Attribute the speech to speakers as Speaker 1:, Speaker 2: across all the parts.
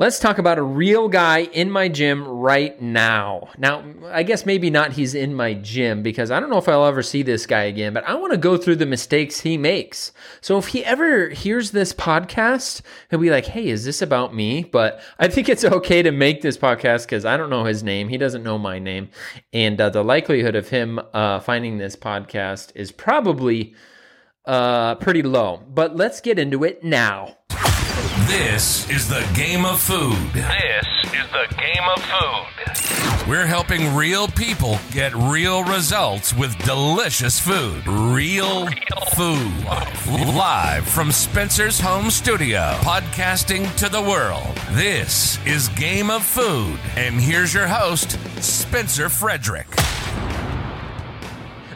Speaker 1: Let's talk about a real guy in my gym right now. Now, I guess maybe not he's in my gym because I don't know if I'll ever see this guy again, but I want to go through the mistakes he makes. So if he ever hears this podcast, he'll be like, hey, is this about me? But I think it's okay to make this podcast because I don't know his name. He doesn't know my name. And uh, the likelihood of him uh, finding this podcast is probably uh, pretty low. But let's get into it now.
Speaker 2: This is the game of food.
Speaker 3: This is the game of food.
Speaker 2: We're helping real people get real results with delicious food. Real food. Live from Spencer's home studio, podcasting to the world. This is Game of Food. And here's your host, Spencer Frederick.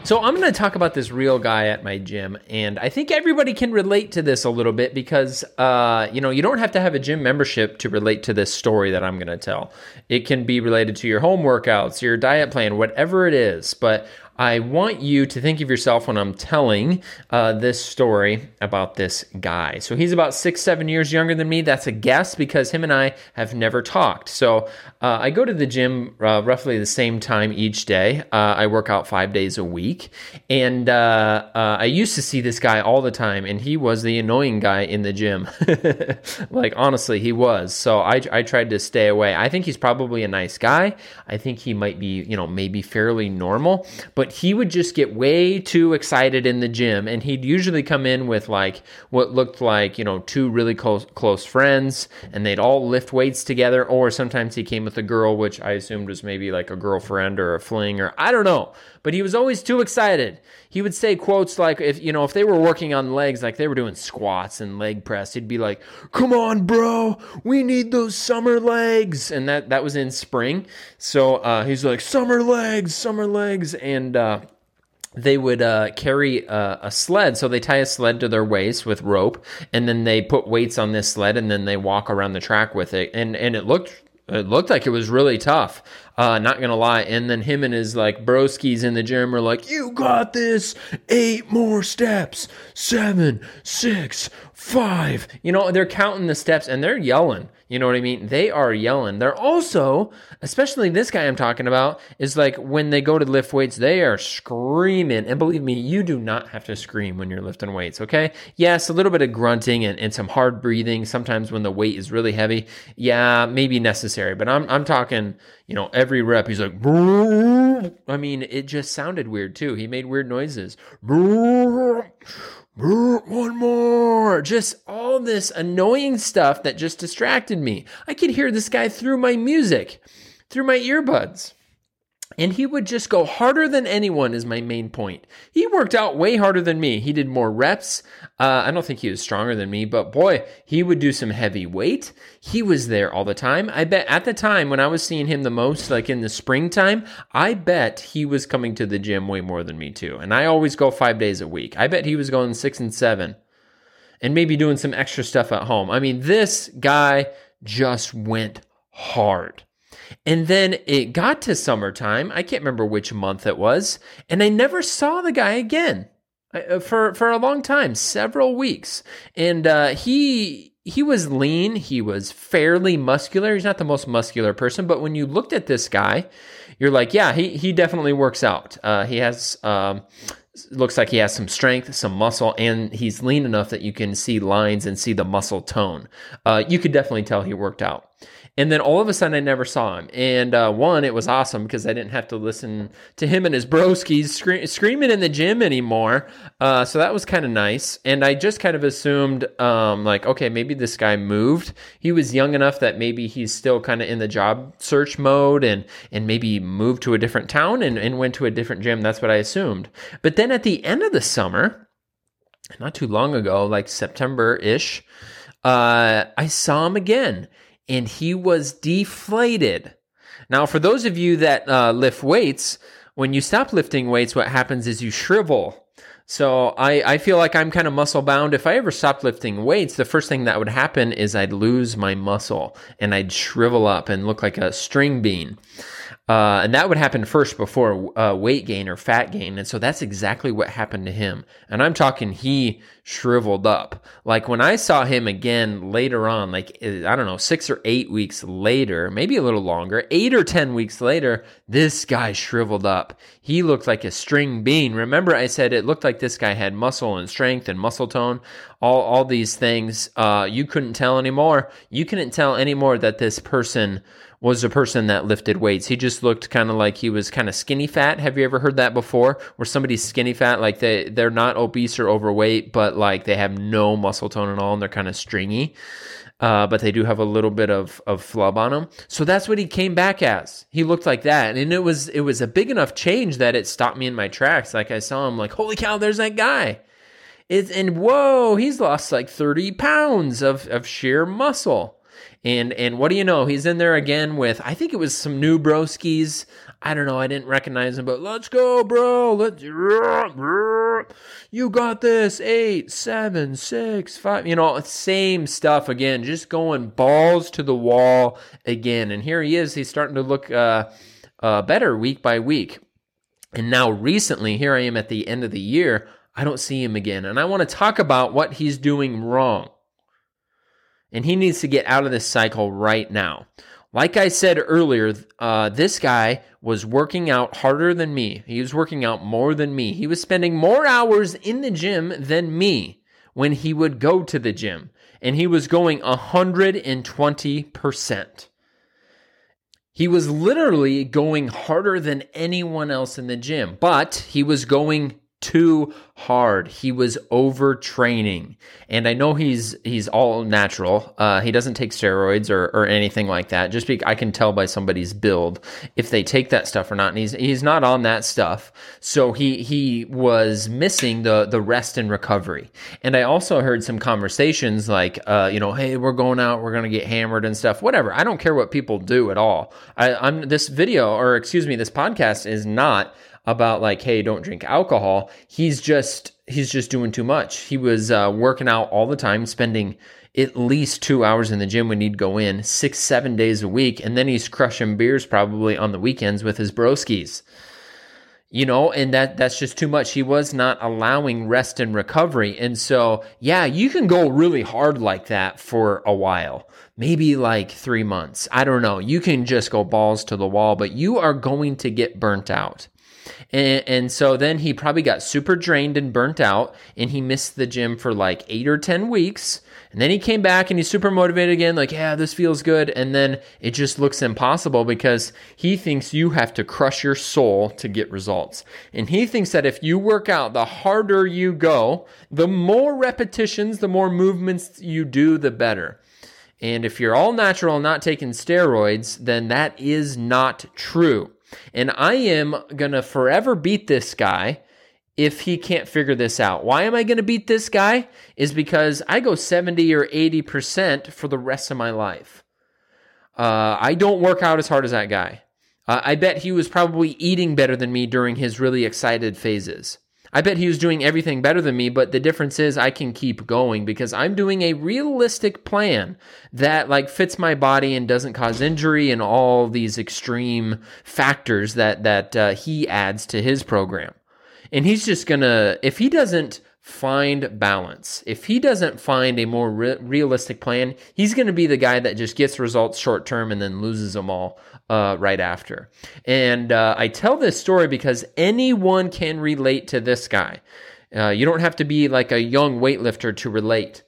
Speaker 1: So I'm going to talk about this real guy at my gym, and I think everybody can relate to this a little bit because, uh, you know, you don't have to have a gym membership to relate to this story that I'm going to tell. It can be related to your home workouts, your diet plan, whatever it is. But I want you to think of yourself when I'm telling uh, this story about this guy. So he's about six, seven years younger than me. That's a guess because him and I have never talked. So uh, I go to the gym uh, roughly the same time each day. Uh, I work out five days a week. And uh, uh, I used to see this guy all the time, and he was the annoying guy in the gym. like, honestly, he was. So I, I tried to stay away. I think he's probably a nice guy. I think he might be, you know, maybe fairly normal. But he would just get way too excited in the gym and he'd usually come in with like what looked like you know two really close close friends and they'd all lift weights together or sometimes he came with a girl which i assumed was maybe like a girlfriend or a fling or i don't know but he was always too excited he would say quotes like if you know if they were working on legs like they were doing squats and leg press he'd be like come on bro we need those summer legs and that that was in spring so uh, he's like summer legs summer legs and uh, they would uh, carry a, a, sled. So they tie a sled to their waist with rope, and then they put weights on this sled, and then they walk around the track with it. And and it looked it looked like it was really tough. Uh, not gonna lie. And then him and his like broskies in the gym are like, "You got this. Eight more steps. Seven, six, five. You know, they're counting the steps and they're yelling. You know what I mean? They are yelling. They're also, especially this guy I'm talking about, is like when they go to lift weights, they are screaming. And believe me, you do not have to scream when you're lifting weights, okay? Yes, a little bit of grunting and, and some hard breathing sometimes when the weight is really heavy. Yeah, maybe necessary. But I'm I'm talking, you know, every rep, he's like, I mean, it just sounded weird too. He made weird noises one more. Just all this annoying stuff that just distracted me. I could hear this guy through my music, through my earbuds. And he would just go harder than anyone, is my main point. He worked out way harder than me. He did more reps. Uh, I don't think he was stronger than me, but boy, he would do some heavy weight. He was there all the time. I bet at the time when I was seeing him the most, like in the springtime, I bet he was coming to the gym way more than me too. And I always go five days a week. I bet he was going six and seven and maybe doing some extra stuff at home. I mean, this guy just went hard. And then it got to summertime. I can't remember which month it was. And I never saw the guy again uh, for, for a long time, several weeks. And uh, he, he was lean. He was fairly muscular. He's not the most muscular person, but when you looked at this guy, you're like, yeah, he, he definitely works out. Uh, he has, um, looks like he has some strength, some muscle, and he's lean enough that you can see lines and see the muscle tone. Uh, you could definitely tell he worked out. And then all of a sudden, I never saw him. And uh, one, it was awesome because I didn't have to listen to him and his broskies scre- screaming in the gym anymore. Uh, so that was kind of nice. And I just kind of assumed, um, like, okay, maybe this guy moved. He was young enough that maybe he's still kind of in the job search mode and and maybe moved to a different town and, and went to a different gym. That's what I assumed. But then at the end of the summer, not too long ago, like September ish, uh, I saw him again and he was deflated. Now, for those of you that uh, lift weights, when you stop lifting weights, what happens is you shrivel. So I, I feel like I'm kind of muscle bound. If I ever stopped lifting weights, the first thing that would happen is I'd lose my muscle and I'd shrivel up and look like a string bean. Uh, and that would happen first before uh, weight gain or fat gain. And so that's exactly what happened to him. And I'm talking he shriveled up. Like when I saw him again later on, like, eh, I don't know, six or eight weeks later, maybe a little longer, eight or 10 weeks later, this guy shriveled up. He looked like a string bean. Remember, I said it looked like this guy had muscle and strength and muscle tone, all, all these things. Uh, you couldn't tell anymore. You couldn't tell anymore that this person was a person that lifted weights. He just looked kind of like he was kind of skinny fat. Have you ever heard that before? Where somebody's skinny fat, like they they're not obese or overweight, but like they have no muscle tone at all, and they're kind of stringy. Uh, but they do have a little bit of of flub on them. So that's what he came back as. He looked like that, and it was it was a big enough change that it stopped me in my tracks. Like I saw him, like holy cow, there's that guy. It's and whoa, he's lost like thirty pounds of of sheer muscle. And and what do you know? He's in there again with I think it was some new broskies. I don't know. I didn't recognize him, but let's go, bro. Let's you got this. Eight, seven, six, five. You know, same stuff again. Just going balls to the wall again. And here he is. He's starting to look uh, uh, better week by week. And now recently, here I am at the end of the year. I don't see him again. And I want to talk about what he's doing wrong and he needs to get out of this cycle right now. Like I said earlier, uh, this guy was working out harder than me. He was working out more than me. He was spending more hours in the gym than me when he would go to the gym. And he was going 120%. He was literally going harder than anyone else in the gym, but he was going too hard. He was overtraining, and I know he's he's all natural. Uh, he doesn't take steroids or, or anything like that. Just because I can tell by somebody's build if they take that stuff or not. And he's he's not on that stuff, so he he was missing the the rest and recovery. And I also heard some conversations like, uh, you know, hey, we're going out, we're gonna get hammered and stuff. Whatever. I don't care what people do at all. I, I'm this video or excuse me, this podcast is not about like, hey, don't drink alcohol. He's just he's just doing too much. He was uh, working out all the time, spending at least two hours in the gym when he'd go in, six seven days a week, and then he's crushing beers probably on the weekends with his broskies. You know, and that that's just too much. He was not allowing rest and recovery. And so, yeah, you can go really hard like that for a while. Maybe like 3 months. I don't know. You can just go balls to the wall, but you are going to get burnt out. And, and, so then he probably got super drained and burnt out, and he missed the gym for like eight or 10 weeks. And then he came back and he's super motivated again, like, yeah, this feels good. And then it just looks impossible because he thinks you have to crush your soul to get results. And he thinks that if you work out, the harder you go, the more repetitions, the more movements you do, the better. And if you're all natural and not taking steroids, then that is not true. And I am going to forever beat this guy if he can't figure this out. Why am I going to beat this guy? Is because I go 70 or 80% for the rest of my life. Uh, I don't work out as hard as that guy. Uh, I bet he was probably eating better than me during his really excited phases. I bet he was doing everything better than me, but the difference is I can keep going because I'm doing a realistic plan that like fits my body and doesn't cause injury and all these extreme factors that that uh, he adds to his program. And he's just gonna if he doesn't find balance. If he doesn't find a more re- realistic plan, he's going to be the guy that just gets results short term and then loses them all uh, right after. And uh, I tell this story because anyone can relate to this guy. Uh, you don't have to be like a young weightlifter to relate.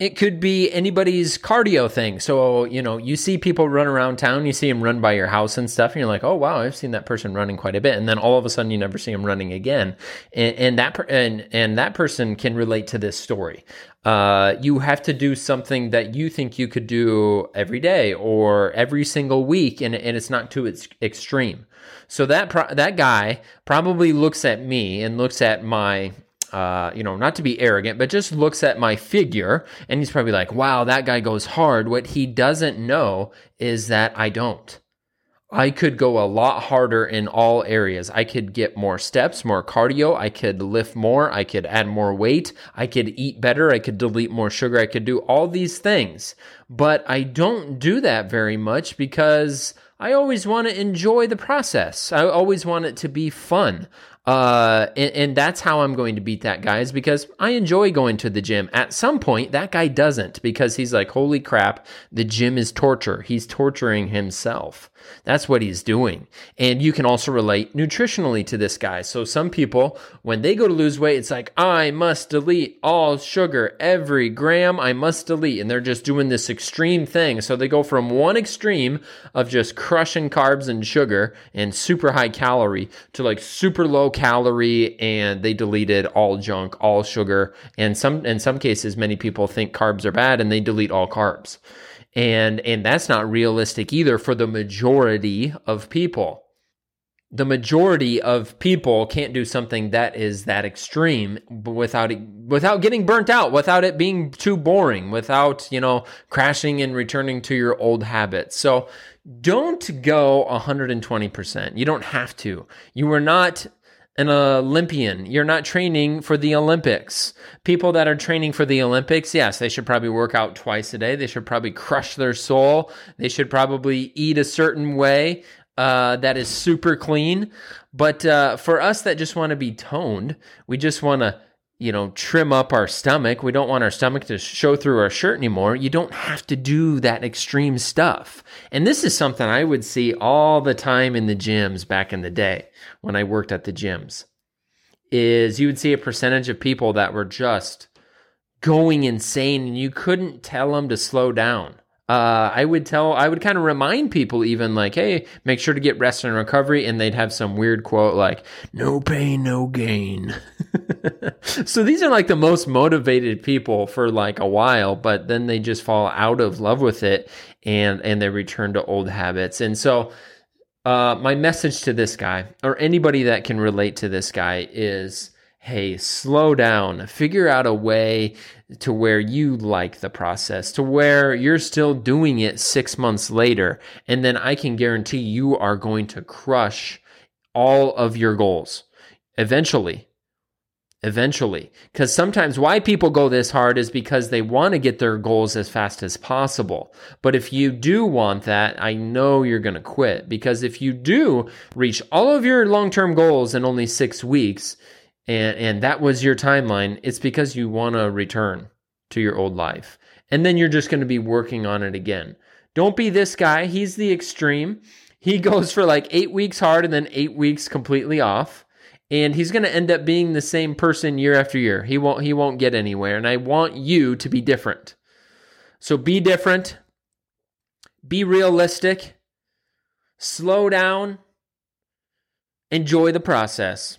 Speaker 1: It could be anybody's cardio thing. So, you know, you see people run around town, you see them run by your house and stuff, and you're like, oh, wow, I've seen that person running quite a bit. And then all of a sudden you never see them running again. And, and that, per- and, and that person can relate to this story. Uh, you have to do something that you think you could do every day or every single week, and, and it's not too ex- extreme. So that, pro- that guy probably looks at me and looks at my, uh, you know, not to be arrogant, but just looks at my figure and he's probably like, wow, that guy goes hard. What he doesn't know is that I don't. I could go a lot harder in all areas. I could get more steps, more cardio. I could lift more. I could add more weight. I could eat better. I could delete more sugar. I could do all these things. But I don't do that very much because I always want to enjoy the process. I always want it to be fun. Uh, and, and, that's how I'm going to beat that guy is because I enjoy going to the gym. At some point, that guy doesn't because he's like, holy crap, the gym is torture. He's torturing himself. That's what he's doing. And you can also relate nutritionally to this guy. So some people, when they go to lose weight, it's like, I must delete all sugar, every gram I must delete. And they're just doing this extreme thing. So they go from one extreme of just crushing carbs and sugar and super high calorie to like super low calorie and they deleted all junk, all sugar. And some in some cases, many people think carbs are bad and they delete all carbs and and that's not realistic either for the majority of people the majority of people can't do something that is that extreme without without getting burnt out without it being too boring without you know crashing and returning to your old habits so don't go 120% you don't have to you are not an Olympian. You're not training for the Olympics. People that are training for the Olympics, yes, they should probably work out twice a day. They should probably crush their soul. They should probably eat a certain way uh, that is super clean. But uh, for us that just want to be toned, we just want to you know, trim up our stomach. We don't want our stomach to show through our shirt anymore. You don't have to do that extreme stuff. And this is something I would see all the time in the gyms back in the day when I worked at the gyms. Is you would see a percentage of people that were just going insane and you couldn't tell them to slow down uh, I would tell, I would kind of remind people even like, hey, make sure to get rest and recovery. And they'd have some weird quote like, no pain, no gain. so these are like the most motivated people for like a while, but then they just fall out of love with it and, and they return to old habits. And so, uh, my message to this guy or anybody that can relate to this guy is, hey, slow down, figure out a way to where you like the process, to where you're still doing it six months later. And then I can guarantee you are going to crush all of your goals eventually. Eventually. Because sometimes why people go this hard is because they want to get their goals as fast as possible. But if you do want that, I know you're going to quit. Because if you do reach all of your long term goals in only six weeks, and and that was your timeline, it's because you want to return to your old life. And then you're just going to be working on it again. Don't be this guy. He's the extreme. He goes for like 8 weeks hard and then 8 weeks completely off. And he's going to end up being the same person year after year. He won't he won't get anywhere and I want you to be different. So be different. Be realistic. Slow down. Enjoy the process.